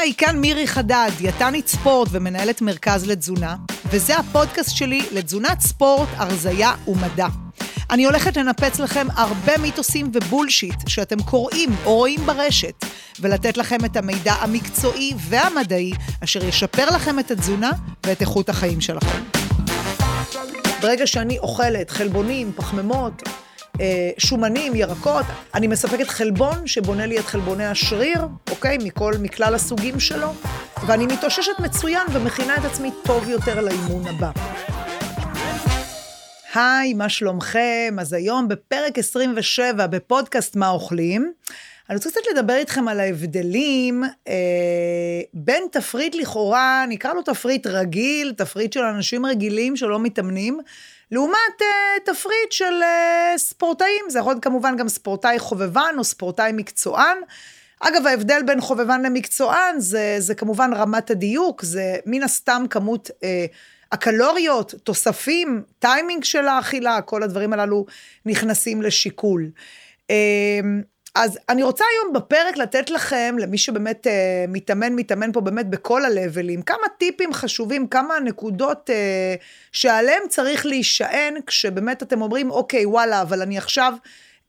היי, כאן מירי חדד, דיאטנית ספורט ומנהלת מרכז לתזונה, וזה הפודקאסט שלי לתזונת ספורט, הרזייה ומדע. אני הולכת לנפץ לכם הרבה מיתוסים ובולשיט שאתם קוראים או רואים ברשת, ולתת לכם את המידע המקצועי והמדעי אשר ישפר לכם את התזונה ואת איכות החיים שלכם. ברגע שאני אוכלת חלבונים, פחמימות, שומנים, ירקות, אני מספקת חלבון שבונה לי את חלבוני השריר, אוקיי? מכל, מכלל הסוגים שלו, ואני מתאוששת מצוין ומכינה את עצמי טוב יותר לאימון הבא. היי, מה שלומכם? אז היום בפרק 27 בפודקאסט מה אוכלים, אני רוצה קצת לדבר איתכם על ההבדלים אה, בין תפריט לכאורה, נקרא לו תפריט רגיל, תפריט של אנשים רגילים שלא מתאמנים, לעומת uh, תפריט של uh, ספורטאים, זה יכול להיות כמובן גם ספורטאי חובבן או ספורטאי מקצוען. אגב, ההבדל בין חובבן למקצוען זה, זה כמובן רמת הדיוק, זה מן הסתם כמות uh, הקלוריות, תוספים, טיימינג של האכילה, כל הדברים הללו נכנסים לשיקול. Uh, אז אני רוצה היום בפרק לתת לכם, למי שבאמת אה, מתאמן, מתאמן פה באמת בכל הלבלים, כמה טיפים חשובים, כמה נקודות אה, שעליהם צריך להישען, כשבאמת אתם אומרים, אוקיי, וואלה, אבל אני עכשיו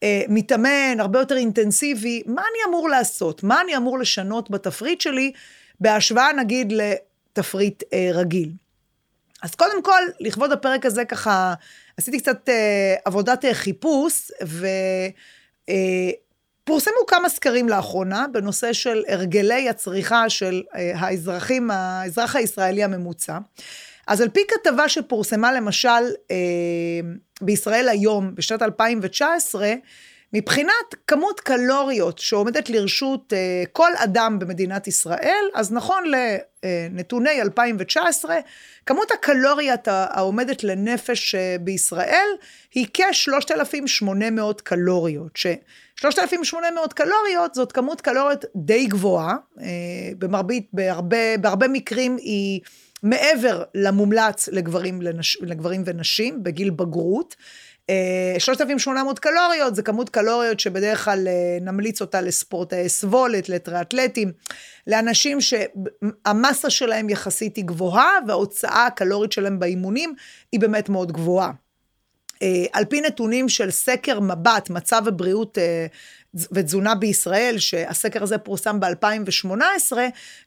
אה, מתאמן הרבה יותר אינטנסיבי, מה אני אמור לעשות? מה אני אמור לשנות בתפריט שלי, בהשוואה נגיד לתפריט אה, רגיל? אז קודם כל, לכבוד הפרק הזה ככה, עשיתי קצת אה, עבודת אה, חיפוש, ו... אה, פורסמו כמה סקרים לאחרונה בנושא של הרגלי הצריכה של אה, האזרחים, האזרח הישראלי הממוצע. אז על פי כתבה שפורסמה למשל אה, בישראל היום, בשנת 2019, מבחינת כמות קלוריות שעומדת לרשות uh, כל אדם במדינת ישראל, אז נכון לנתוני 2019, כמות הקלוריות העומדת לנפש uh, בישראל היא כ-3,800 קלוריות, ש-3,800 קלוריות זאת כמות קלוריות די גבוהה, במרבית, בהרבה, בהרבה מקרים היא מעבר למומלץ לגברים, לנש, לגברים ונשים בגיל בגרות. 3,800 אה, קלוריות זה כמות קלוריות שבדרך כלל אה, נמליץ אותה לספורטאי סבולת, לטריאטלטים, לאנשים שהמסה שלהם יחסית היא גבוהה וההוצאה הקלורית שלהם באימונים היא באמת מאוד גבוהה. אה, על פי נתונים של סקר מבט, מצב הבריאות ותזונה בישראל, שהסקר הזה פורסם ב-2018,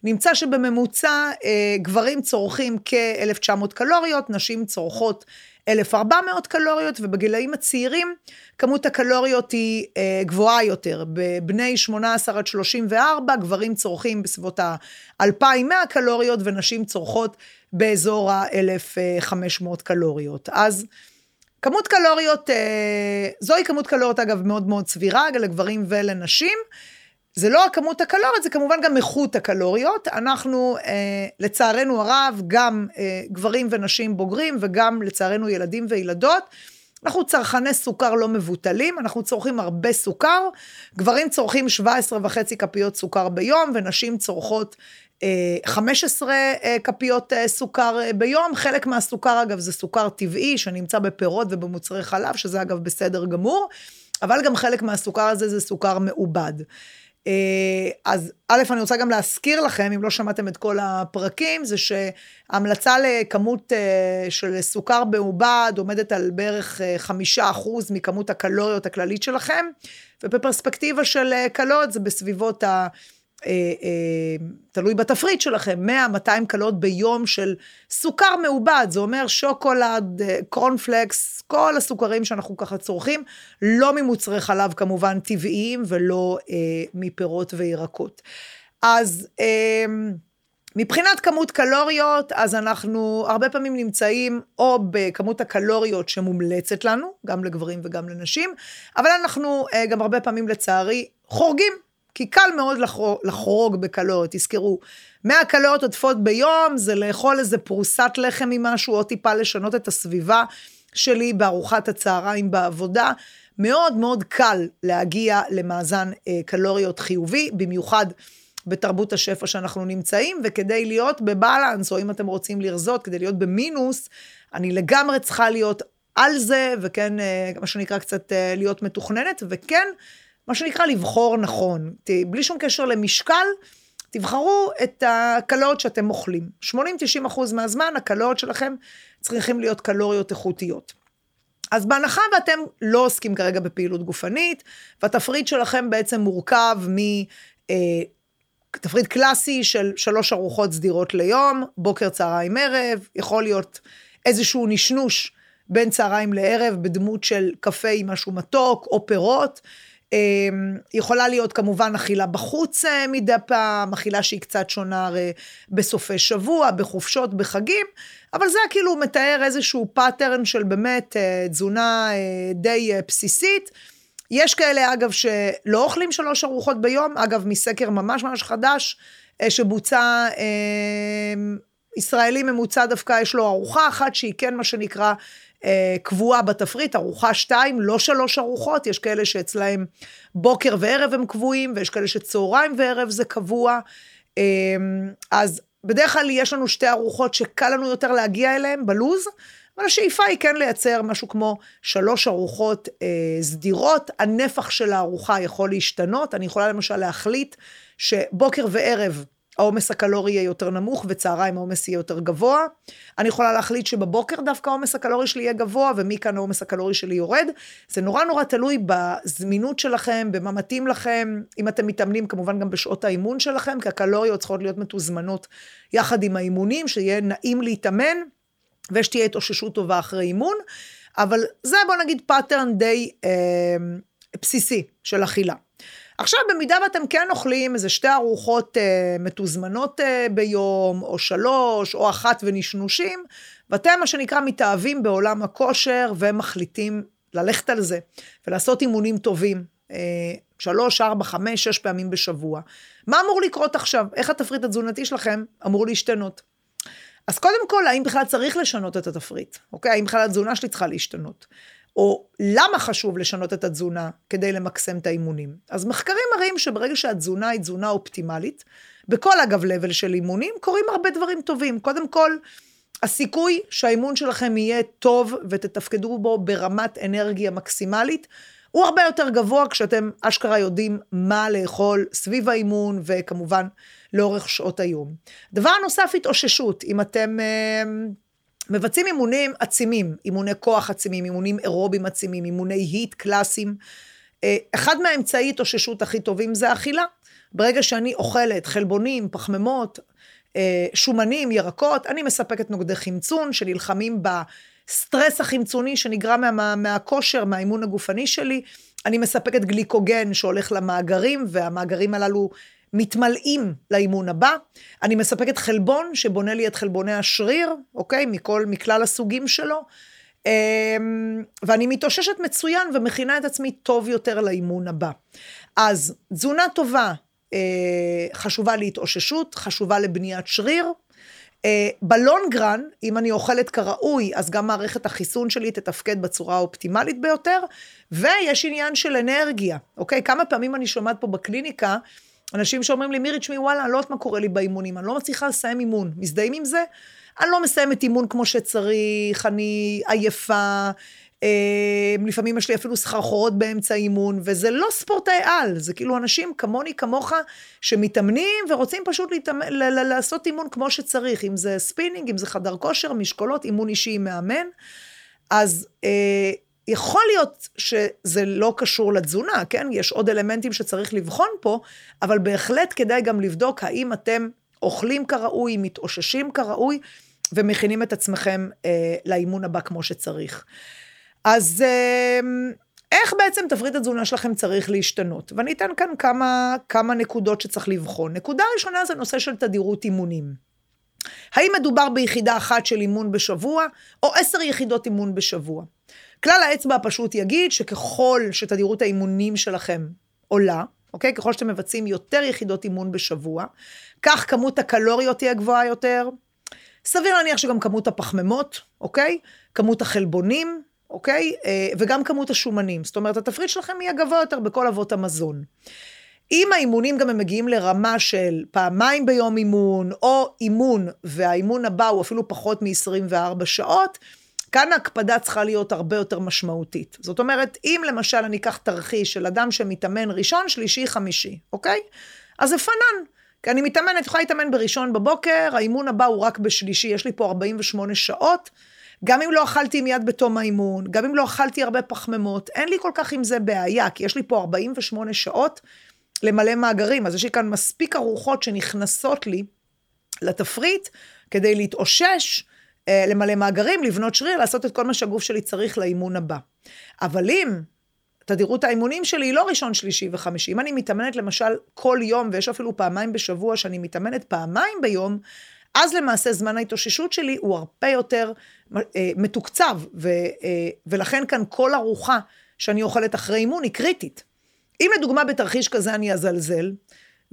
נמצא שבממוצע גברים צורכים כ-1,900 קלוריות, נשים צורכות 1,400 קלוריות, ובגילאים הצעירים כמות הקלוריות היא אה, גבוהה יותר. בבני 18 עד 34, גברים צורכים בסביבות ה-2,100 קלוריות, ונשים צורכות באזור ה-1,500 קלוריות. אז כמות קלוריות, אה, זוהי כמות קלוריות אגב מאוד מאוד סבירה לגברים ולנשים. זה לא הכמות הקלוריות, זה כמובן גם איכות הקלוריות. אנחנו, אה, לצערנו הרב, גם אה, גברים ונשים בוגרים, וגם לצערנו ילדים וילדות, אנחנו צרכני סוכר לא מבוטלים, אנחנו צורכים הרבה סוכר. גברים צורכים 17 וחצי כפיות סוכר ביום, ונשים צורכות אה, 15 אה, כפיות אה, סוכר אה, ביום. חלק מהסוכר, אגב, זה סוכר טבעי, שנמצא בפירות ובמוצרי חלב, שזה אגב בסדר גמור, אבל גם חלק מהסוכר הזה זה סוכר מעובד. אה, אז א', אני רוצה גם להזכיר לכם, אם לא שמעתם את כל הפרקים, זה שההמלצה לכמות אה, של סוכר מעובד עומדת על בערך אה, חמישה אחוז מכמות הקלוריות הכללית שלכם, ובפרספקטיבה של קלוריות זה בסביבות ה... אה, אה, תלוי בתפריט שלכם, 100-200 קלות ביום של סוכר מעובד, זה אומר שוקולד, אה, קורנפלקס, כל הסוכרים שאנחנו ככה צורכים, לא ממוצרי חלב כמובן טבעיים ולא אה, מפירות וירקות. אז אה, מבחינת כמות קלוריות, אז אנחנו הרבה פעמים נמצאים או בכמות הקלוריות שמומלצת לנו, גם לגברים וגם לנשים, אבל אנחנו אה, גם הרבה פעמים לצערי חורגים כי קל מאוד לחרוג, בקלוריות, תזכרו. 100 קלוריות עודפות ביום זה לאכול איזה פרוסת לחם עם משהו, או טיפה לשנות את הסביבה שלי בארוחת הצהריים בעבודה. מאוד מאוד קל להגיע למאזן אה, קלוריות חיובי, במיוחד בתרבות השפע שאנחנו נמצאים, וכדי להיות בבלנס, או אם אתם רוצים לרזות, כדי להיות במינוס, אני לגמרי צריכה להיות על זה, וכן, אה, מה שנקרא קצת אה, להיות מתוכננת, וכן, מה שנקרא לבחור נכון. בלי שום קשר למשקל, תבחרו את הקלוריות שאתם אוכלים. 80-90 אחוז מהזמן הקלוריות שלכם צריכים להיות קלוריות איכותיות. אז בהנחה ואתם לא עוסקים כרגע בפעילות גופנית, והתפריט שלכם בעצם מורכב מ... אה, תפריט קלאסי של שלוש ארוחות סדירות ליום, בוקר, צהריים, ערב, יכול להיות איזשהו נשנוש בין צהריים לערב בדמות של קפה עם משהו מתוק או פירות. אמ, יכולה להיות כמובן אכילה בחוץ אה, מדי פעם, אכילה שהיא קצת שונה הרי בסופי שבוע, בחופשות, בחגים, אבל זה כאילו מתאר איזשהו pattern של באמת אה, תזונה אה, די בסיסית. יש כאלה, אגב, שלא אוכלים שלוש ארוחות ביום, אגב, מסקר ממש ממש חדש, שבוצע, ישראלי ממוצע דווקא יש לו ארוחה אחת שהיא כן מה שנקרא אה, קבועה בתפריט, ארוחה שתיים, לא שלוש ארוחות, יש כאלה שאצלהם בוקר וערב הם קבועים, ויש כאלה שצהריים וערב זה קבוע. אה, אז בדרך כלל יש לנו שתי ארוחות שקל לנו יותר להגיע אליהן בלוז, אבל השאיפה היא כן לייצר משהו כמו שלוש ארוחות אה, סדירות. הנפח של הארוחה יכול להשתנות, אני יכולה למשל להחליט שבוקר וערב העומס הקלורי יהיה יותר נמוך, וצהריים העומס יהיה יותר גבוה. אני יכולה להחליט שבבוקר דווקא העומס הקלורי שלי יהיה גבוה, ומכאן העומס הקלורי שלי יורד. זה נורא נורא תלוי בזמינות שלכם, במה מתאים לכם. אם אתם מתאמנים, כמובן גם בשעות האימון שלכם, כי הקלוריות צריכות להיות מתוזמנות יחד עם האימונים, שיהיה נעים להתאמן, ושתהיה התאוששות טובה אחרי אימון. אבל זה בוא נגיד pattern די אה, בסיסי של אכילה. עכשיו, במידה ואתם כן אוכלים איזה שתי ארוחות אה, מתוזמנות אה, ביום, או שלוש, או אחת ונשנושים, ואתם, מה שנקרא, מתאהבים בעולם הכושר, ומחליטים ללכת על זה, ולעשות אימונים טובים, אה, שלוש, ארבע, חמש, שש פעמים בשבוע. מה אמור לקרות עכשיו? איך התפריט התזונתי שלכם אמור להשתנות? אז קודם כל, האם בכלל צריך לשנות את התפריט, אוקיי? האם בכלל התזונה שלי צריכה להשתנות? או למה חשוב לשנות את התזונה כדי למקסם את האימונים. אז מחקרים מראים שברגע שהתזונה היא תזונה אופטימלית, בכל אגב לבל של אימונים, קורים הרבה דברים טובים. קודם כל, הסיכוי שהאימון שלכם יהיה טוב ותתפקדו בו ברמת אנרגיה מקסימלית, הוא הרבה יותר גבוה כשאתם אשכרה יודעים מה לאכול סביב האימון, וכמובן לאורך שעות היום. דבר נוסף, התאוששות. אם אתם... מבצעים אימונים עצימים, אימוני כוח עצימים, אימונים אירובים עצימים, אימוני היט קלאסיים. אה, אחד מהאמצעי התאוששות הכי טובים זה אכילה. ברגע שאני אוכלת חלבונים, פחמימות, אה, שומנים, ירקות, אני מספקת נוגדי חמצון שנלחמים בסטרס החמצוני שנגרם מה, מהכושר, מהאימון הגופני שלי. אני מספקת גליקוגן שהולך למאגרים, והמאגרים הללו מתמלאים לאימון הבא. אני מספקת חלבון שבונה לי את חלבוני השריר, אוקיי? מכל, מכלל הסוגים שלו. אמ, ואני מתאוששת מצוין ומכינה את עצמי טוב יותר לאימון הבא. אז תזונה טובה אה, חשובה להתאוששות, חשובה לבניית שריר. אה, בלונגרן, אם אני אוכלת כראוי, אז גם מערכת החיסון שלי תתפקד בצורה האופטימלית ביותר, ויש עניין של אנרגיה, אוקיי? כמה פעמים אני שומעת פה בקליניקה, אנשים שאומרים לי, מירי, תשמעי, וואלה, אני לא יודעת מה קורה לי באימונים, אני לא מצליחה לסיים אימון. מזדהים עם זה? אני לא מסיימת אימון כמו שצריך, אני עייפה, אה, לפעמים יש לי אפילו סחרחורות באמצע האימון, וזה לא ספורטאי על, זה כאילו אנשים כמוני, כמוך, שמתאמנים ורוצים פשוט להתאמן, לעשות אימון כמו שצריך, אם זה ספינינג, אם זה חדר כושר, משקולות, אימון אישי עם מאמן. אז אה, יכול להיות שזה לא קשור לתזונה, כן? יש עוד אלמנטים שצריך לבחון פה, אבל בהחלט כדאי גם לבדוק האם אתם אוכלים כראוי, מתאוששים כראוי, ומכינים את עצמכם אה, לאימון הבא כמו שצריך. אז אה, איך בעצם תפריט התזונה שלכם צריך להשתנות? ואני אתן כאן כמה, כמה נקודות שצריך לבחון. נקודה ראשונה זה נושא של תדירות אימונים. האם מדובר ביחידה אחת של אימון בשבוע, או עשר יחידות אימון בשבוע? כלל האצבע הפשוט יגיד שככל שתדירות האימונים שלכם עולה, אוקיי? ככל שאתם מבצעים יותר יחידות אימון בשבוע, כך כמות הקלוריות תהיה גבוהה יותר. סביר להניח שגם כמות הפחמימות, אוקיי? כמות החלבונים, אוקיי? אה, וגם כמות השומנים. זאת אומרת, התפריט שלכם יהיה גבוה יותר בכל אבות המזון. אם האימונים גם הם מגיעים לרמה של פעמיים ביום אימון, או אימון, והאימון הבא הוא אפילו פחות מ-24 שעות, כאן ההקפדה צריכה להיות הרבה יותר משמעותית. זאת אומרת, אם למשל אני אקח תרחיש של אדם שמתאמן ראשון, שלישי, חמישי, אוקיי? אז זה פנן. כי אני מתאמנת, יכולה להתאמן בראשון בבוקר, האימון הבא הוא רק בשלישי, יש לי פה 48 שעות. גם אם לא אכלתי מיד בתום האימון, גם אם לא אכלתי הרבה פחמימות, אין לי כל כך עם זה בעיה, כי יש לי פה 48 שעות למלא מאגרים, אז יש לי כאן מספיק ארוחות שנכנסות לי לתפריט כדי להתאושש, למלא מאגרים, לבנות שריר, לעשות את כל מה שהגוף שלי צריך לאימון הבא. אבל אם תדירות האימונים שלי היא לא ראשון, שלישי וחמישי. אם אני מתאמנת למשל כל יום, ויש אפילו פעמיים בשבוע שאני מתאמנת פעמיים ביום, אז למעשה זמן ההתאוששות שלי הוא הרבה יותר אה, מתוקצב, ו, אה, ולכן כאן כל ארוחה שאני אוכלת אחרי אימון היא קריטית. אם לדוגמה בתרחיש כזה אני אזלזל,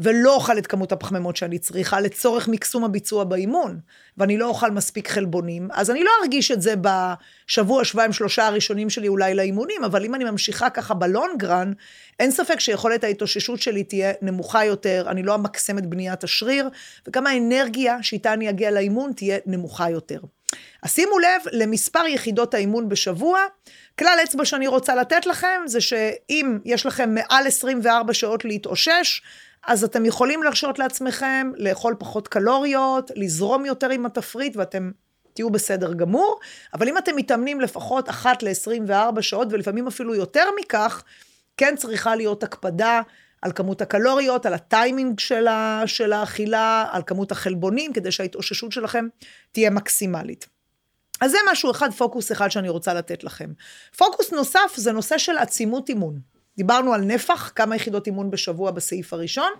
ולא אוכל את כמות הפחמימות שאני צריכה לצורך מקסום הביצוע באימון, ואני לא אוכל מספיק חלבונים, אז אני לא ארגיש את זה בשבוע, שבועיים, שלושה הראשונים שלי אולי לאימונים, אבל אם אני ממשיכה ככה בלונגרן, אין ספק שיכולת ההתאוששות שלי תהיה נמוכה יותר, אני לא אמקסם את בניית השריר, וגם האנרגיה שאיתה אני אגיע לאימון תהיה נמוכה יותר. אז שימו לב למספר יחידות האימון בשבוע. כלל אצבע שאני רוצה לתת לכם זה שאם יש לכם מעל 24 שעות להתאושש, אז אתם יכולים להרשות לעצמכם לאכול פחות קלוריות, לזרום יותר עם התפריט ואתם תהיו בסדר גמור, אבל אם אתם מתאמנים לפחות אחת ל-24 שעות ולפעמים אפילו יותר מכך, כן צריכה להיות הקפדה על כמות הקלוריות, על הטיימינג של, של האכילה, על כמות החלבונים, כדי שההתאוששות שלכם תהיה מקסימלית. אז זה משהו אחד, פוקוס אחד שאני רוצה לתת לכם. פוקוס נוסף זה נושא של עצימות אימון. דיברנו על נפח, כמה יחידות אימון בשבוע בסעיף הראשון.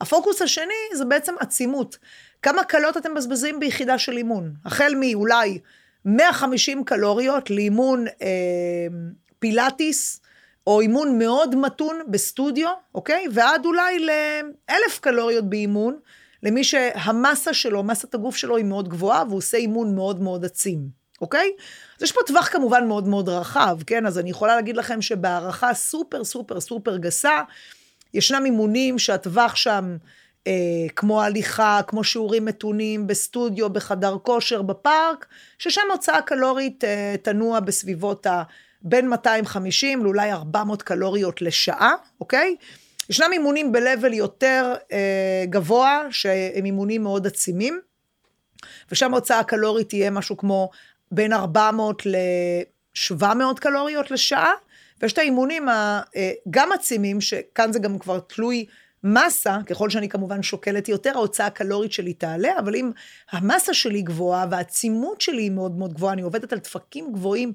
הפוקוס השני זה בעצם עצימות. כמה קלות אתם מבזבזים ביחידה של אימון. החל מאולי 150 קלוריות לאימון אה, פילאטיס, או אימון מאוד מתון בסטודיו, אוקיי? ועד אולי לאלף קלוריות באימון, למי שהמסה שלו, מסת הגוף שלו היא מאוד גבוהה, והוא עושה אימון מאוד מאוד עצים. אוקיי? אז יש פה טווח כמובן מאוד מאוד רחב, כן? אז אני יכולה להגיד לכם שבהערכה סופר סופר סופר גסה, ישנם אימונים שהטווח שם, אה, כמו הליכה, כמו שיעורים מתונים בסטודיו, בחדר כושר, בפארק, ששם הוצאה קלורית אה, תנוע בסביבות ה... בין 250 לאולי 400 קלוריות לשעה, אוקיי? ישנם אימונים ב-level יותר אה, גבוה, שהם אימונים מאוד עצימים, ושם ההוצאה הקלורית תהיה משהו כמו בין 400 ל-700 קלוריות לשעה, ויש את האימונים הגם אה, עצימים, שכאן זה גם כבר תלוי מסה, ככל שאני כמובן שוקלת יותר, ההוצאה הקלורית שלי תעלה, אבל אם המסה שלי גבוהה והעצימות שלי היא מאוד מאוד גבוהה, אני עובדת על דפקים גבוהים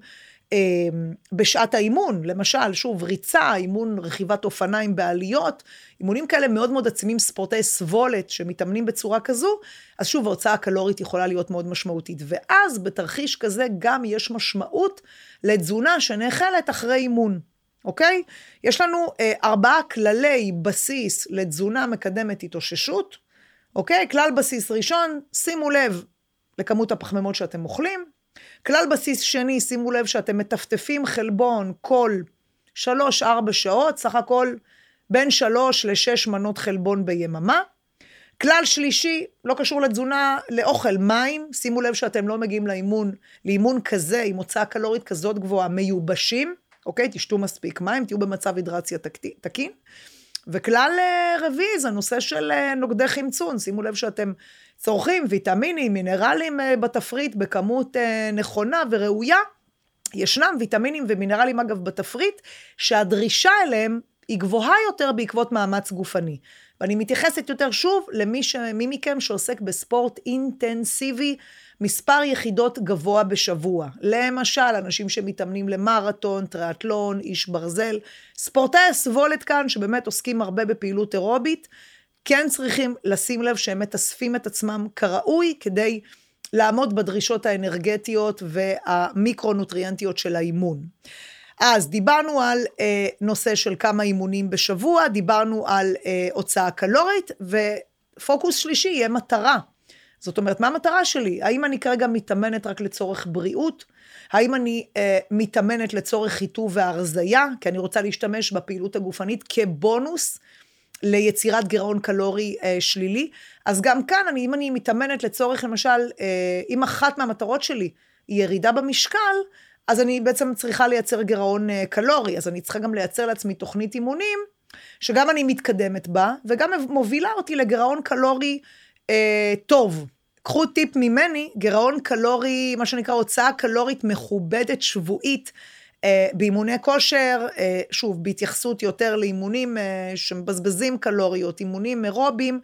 בשעת האימון, למשל, שוב, ריצה, אימון רכיבת אופניים בעליות, אימונים כאלה מאוד מאוד עצימים, ספורטי סבולת שמתאמנים בצורה כזו, אז שוב, ההוצאה הקלורית יכולה להיות מאוד משמעותית. ואז בתרחיש כזה גם יש משמעות לתזונה שנאכלת אחרי אימון. אוקיי? יש לנו אה, ארבעה כללי בסיס לתזונה מקדמת התאוששות, אוקיי? כלל בסיס ראשון, שימו לב לכמות הפחמימות שאתם אוכלים, כלל בסיס שני, שימו לב שאתם מטפטפים חלבון כל 3-4 שעות, סך הכל בין 3 ל-6 מנות חלבון ביממה. כלל שלישי, לא קשור לתזונה, לאוכל, מים. שימו לב שאתם לא מגיעים לאימון, לאימון כזה, עם הוצאה קלורית כזאת גבוהה, מיובשים, אוקיי? תשתו מספיק מים, תהיו במצב הידרציה תקין. וכלל אה, רביעי זה נושא של אה, נוגדי חמצון, שימו לב שאתם צורכים ויטמינים, מינרלים אה, בתפריט בכמות נכונה וראויה. ישנם ויטמינים ומינרלים אגב בתפריט, שהדרישה אליהם היא גבוהה יותר בעקבות מאמץ גופני. ואני מתייחסת יותר שוב למי ש... מי מכם שעוסק בספורט אינטנסיבי, מספר יחידות גבוה בשבוע. למשל, אנשים שמתאמנים למרתון, טריאטלון, איש ברזל. ספורטאי הסבולת כאן, שבאמת עוסקים הרבה בפעילות אירובית, כן צריכים לשים לב שהם מתאספים את עצמם כראוי כדי לעמוד בדרישות האנרגטיות והמיקרונוטריאנטיות של האימון. אז דיברנו על אה, נושא של כמה אימונים בשבוע, דיברנו על אה, הוצאה קלורית, ופוקוס שלישי יהיה מטרה. זאת אומרת, מה המטרה שלי? האם אני כרגע מתאמנת רק לצורך בריאות? האם אני אה, מתאמנת לצורך חיטוב והרזייה? כי אני רוצה להשתמש בפעילות הגופנית כבונוס ליצירת גירעון קלורי אה, שלילי. אז גם כאן, אני, אם אני מתאמנת לצורך, למשל, אה, אם אחת מהמטרות שלי היא ירידה במשקל, אז אני בעצם צריכה לייצר גירעון אה, קלורי, אז אני צריכה גם לייצר לעצמי תוכנית אימונים שגם אני מתקדמת בה, וגם מובילה אותי לגירעון קלורי אה, טוב. קחו טיפ ממני, גירעון קלורי, מה שנקרא הוצאה קלורית מכובדת שבועית. אה, באימוני כושר, אה, שוב, בהתייחסות יותר לאימונים אה, שמבזבזים קלוריות, אימונים אירובים,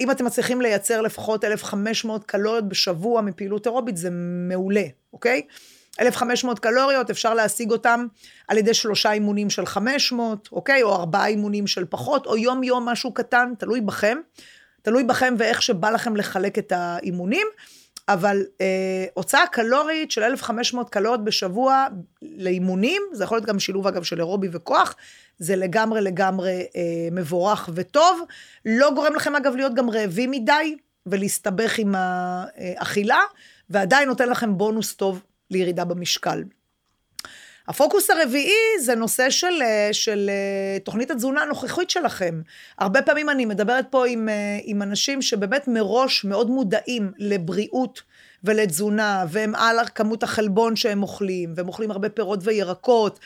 אם אתם מצליחים לייצר לפחות 1,500 קלוריות בשבוע מפעילות אירובית, זה מעולה, אוקיי? 1,500 קלוריות, אפשר להשיג אותם על ידי שלושה אימונים של 500, אוקיי? או ארבעה אימונים של פחות, או יום-יום משהו קטן, תלוי בכם. תלוי בכם ואיך שבא לכם לחלק את האימונים. אבל אה, הוצאה קלורית של 1,500 קלוריות בשבוע לאימונים, זה יכול להיות גם שילוב אגב של אירובי וכוח, זה לגמרי לגמרי אה, מבורך וטוב. לא גורם לכם אגב להיות גם רעבים מדי ולהסתבך עם האכילה, ועדיין נותן לכם בונוס טוב לירידה במשקל. הפוקוס הרביעי זה נושא של, אה, של אה, תוכנית התזונה הנוכחית שלכם. הרבה פעמים אני מדברת פה עם, אה, עם אנשים שבאמת מראש מאוד מודעים לבריאות ולתזונה, והם על כמות החלבון שהם אוכלים, והם אוכלים הרבה פירות וירקות,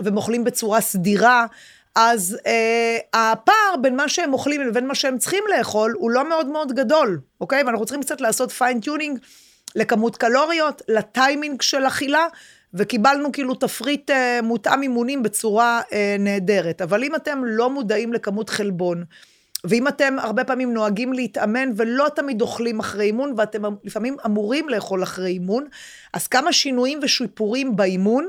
והם אוכלים בצורה סדירה. אז אה, הפער בין מה שהם אוכלים לבין מה שהם צריכים לאכול הוא לא מאוד מאוד גדול, אוקיי? ואנחנו צריכים קצת לעשות fine tuning לכמות קלוריות, לטיימינג של אכילה, וקיבלנו כאילו תפריט אה, מותאם אימונים בצורה אה, נהדרת. אבל אם אתם לא מודעים לכמות חלבון, ואם אתם הרבה פעמים נוהגים להתאמן ולא תמיד אוכלים אחרי אימון, ואתם לפעמים אמורים לאכול אחרי אימון, אז כמה שינויים ושיפורים באימון,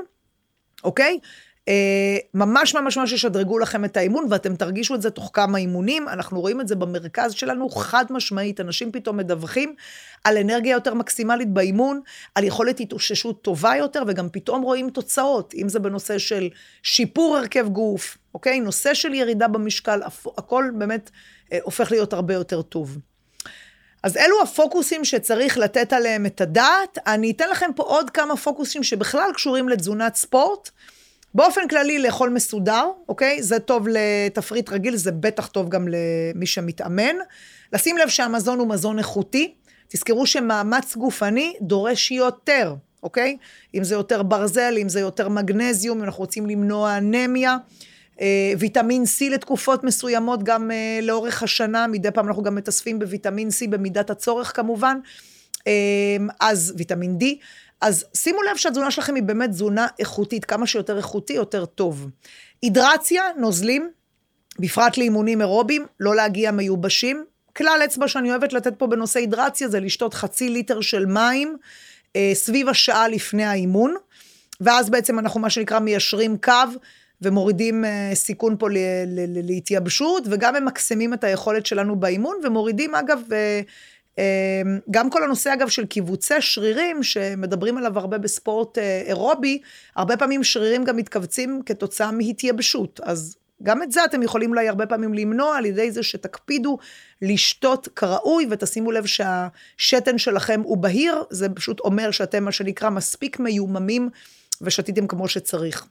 אוקיי? אה, ממש ממש ממש ישדרגו לכם את האימון, ואתם תרגישו את זה תוך כמה אימונים. אנחנו רואים את זה במרכז שלנו, חד משמעית. אנשים פתאום מדווחים על אנרגיה יותר מקסימלית באימון, על יכולת התאוששות טובה יותר, וגם פתאום רואים תוצאות, אם זה בנושא של שיפור הרכב גוף, אוקיי? נושא של ירידה במשקל, הכל באמת אה, הופך להיות הרבה יותר טוב. אז אלו הפוקוסים שצריך לתת עליהם את הדעת. אני אתן לכם פה עוד כמה פוקוסים שבכלל קשורים לתזונת ספורט. באופן כללי, לאכול מסודר, אוקיי? זה טוב לתפריט רגיל, זה בטח טוב גם למי שמתאמן. לשים לב שהמזון הוא מזון איכותי. תזכרו שמאמץ גופני דורש יותר, אוקיי? אם זה יותר ברזל, אם זה יותר מגנזיום, אם אנחנו רוצים למנוע אנמיה. אה, ויטמין C לתקופות מסוימות, גם אה, לאורך השנה, מדי פעם אנחנו גם מתאספים בוויטמין C במידת הצורך כמובן. אה, אז ויטמין D. אז שימו לב שהתזונה שלכם היא באמת תזונה איכותית, כמה שיותר איכותי, יותר טוב. הידרציה, נוזלים, בפרט לאימונים אירובים, לא להגיע מיובשים. כלל אצבע שאני אוהבת לתת פה בנושא הידרציה זה לשתות חצי ליטר של מים אה, סביב השעה לפני האימון, ואז בעצם אנחנו מה שנקרא מיישרים קו ומורידים אה, סיכון פה ל- ל- ל- להתייבשות, וגם ממקסמים את היכולת שלנו באימון, ומורידים אגב אה, גם כל הנושא, אגב, של קיבוצי שרירים, שמדברים עליו הרבה בספורט אה, אירובי, הרבה פעמים שרירים גם מתכווצים כתוצאה מהתייבשות. אז גם את זה אתם יכולים אולי הרבה פעמים למנוע על ידי זה שתקפידו לשתות כראוי, ותשימו לב שהשתן שלכם הוא בהיר, זה פשוט אומר שאתם, מה שנקרא, מספיק מיוממים ושתיתם כמו שצריך.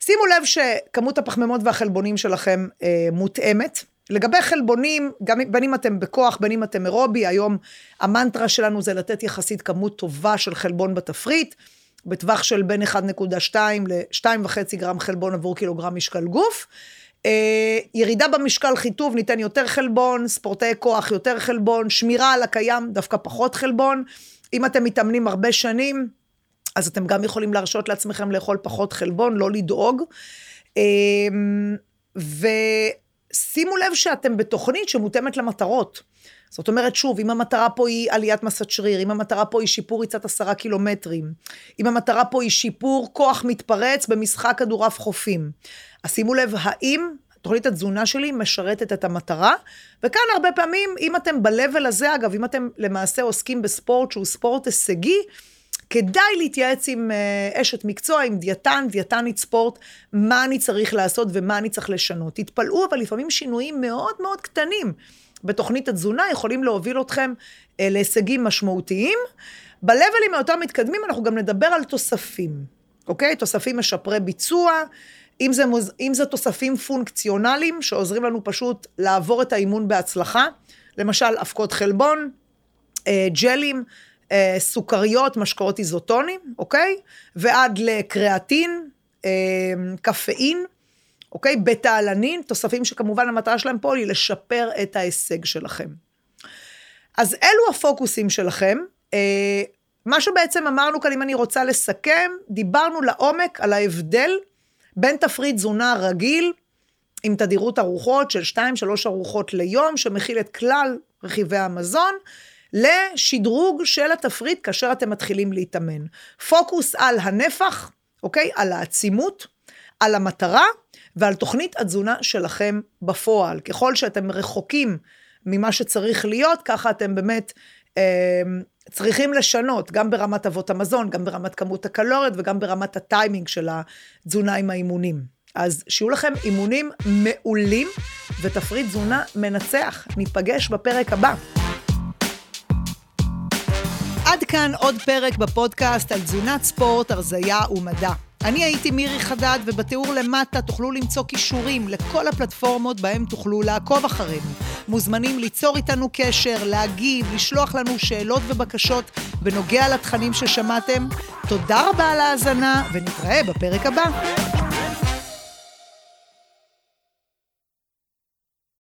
שימו לב שכמות הפחמימות והחלבונים שלכם אה, מותאמת. לגבי חלבונים, גם בין אם אתם בכוח, בין אם אתם אירובי, היום המנטרה שלנו זה לתת יחסית כמות טובה של חלבון בתפריט, בטווח של בין 1.2 ל-2.5 גרם חלבון עבור קילוגרם משקל גוף. אה, ירידה במשקל חיטוב, ניתן יותר חלבון, ספורטאי כוח יותר חלבון, שמירה על הקיים, דווקא פחות חלבון. אם אתם מתאמנים הרבה שנים, אז אתם גם יכולים להרשות לעצמכם לאכול פחות חלבון, לא לדאוג. אה, ו... שימו לב שאתם בתוכנית שמותאמת למטרות. זאת אומרת, שוב, אם המטרה פה היא עליית מסת שריר, אם המטרה פה היא שיפור ריצת עשרה קילומטרים, אם המטרה פה היא שיפור כוח מתפרץ במשחק כדורעף חופים, אז שימו לב, האם תוכנית התזונה שלי משרתת את המטרה? וכאן הרבה פעמים, אם אתם ב-level הזה, אגב, אם אתם למעשה עוסקים בספורט שהוא ספורט הישגי, כדאי להתייעץ עם uh, אשת מקצוע, עם דיאטן, דיאטנית ספורט, מה אני צריך לעשות ומה אני צריך לשנות. תתפלאו, אבל לפעמים שינויים מאוד מאוד קטנים בתוכנית התזונה יכולים להוביל אתכם uh, להישגים משמעותיים. בלבלים היותר מתקדמים אנחנו גם נדבר על תוספים, אוקיי? תוספים משפרי ביצוע. אם זה, מוז... אם זה תוספים פונקציונליים שעוזרים לנו פשוט לעבור את האימון בהצלחה, למשל אבקות חלבון, אה, ג'לים, אה, סוכריות, משקאות איזוטונים, אוקיי? ועד לקריאטין, אה, קפאין, אוקיי? בטה-אלנין, תוספים שכמובן המטרה שלהם פה היא לשפר את ההישג שלכם. אז אלו הפוקוסים שלכם. אה, מה שבעצם אמרנו כאן, אם אני רוצה לסכם, דיברנו לעומק על ההבדל בין תפריט תזונה רגיל, עם תדירות ארוחות של 2-3 ארוחות ליום, שמכיל את כלל רכיבי המזון, לשדרוג של התפריט כאשר אתם מתחילים להתאמן. פוקוס על הנפח, אוקיי? על העצימות, על המטרה ועל תוכנית התזונה שלכם בפועל. ככל שאתם רחוקים ממה שצריך להיות, ככה אתם באמת אה, צריכים לשנות, גם ברמת אבות המזון, גם ברמת כמות הקלוריות וגם ברמת הטיימינג של התזונה עם האימונים. אז שיהיו לכם אימונים מעולים ותפריט תזונה מנצח. ניפגש בפרק הבא. כאן עוד פרק בפודקאסט על תזונת ספורט, הרזייה ומדע. אני הייתי מירי חדד, ובתיאור למטה תוכלו למצוא כישורים לכל הפלטפורמות בהם תוכלו לעקוב אחרינו. מוזמנים ליצור איתנו קשר, להגיב, לשלוח לנו שאלות ובקשות בנוגע לתכנים ששמעתם. תודה רבה על ההאזנה, ונתראה בפרק הבא.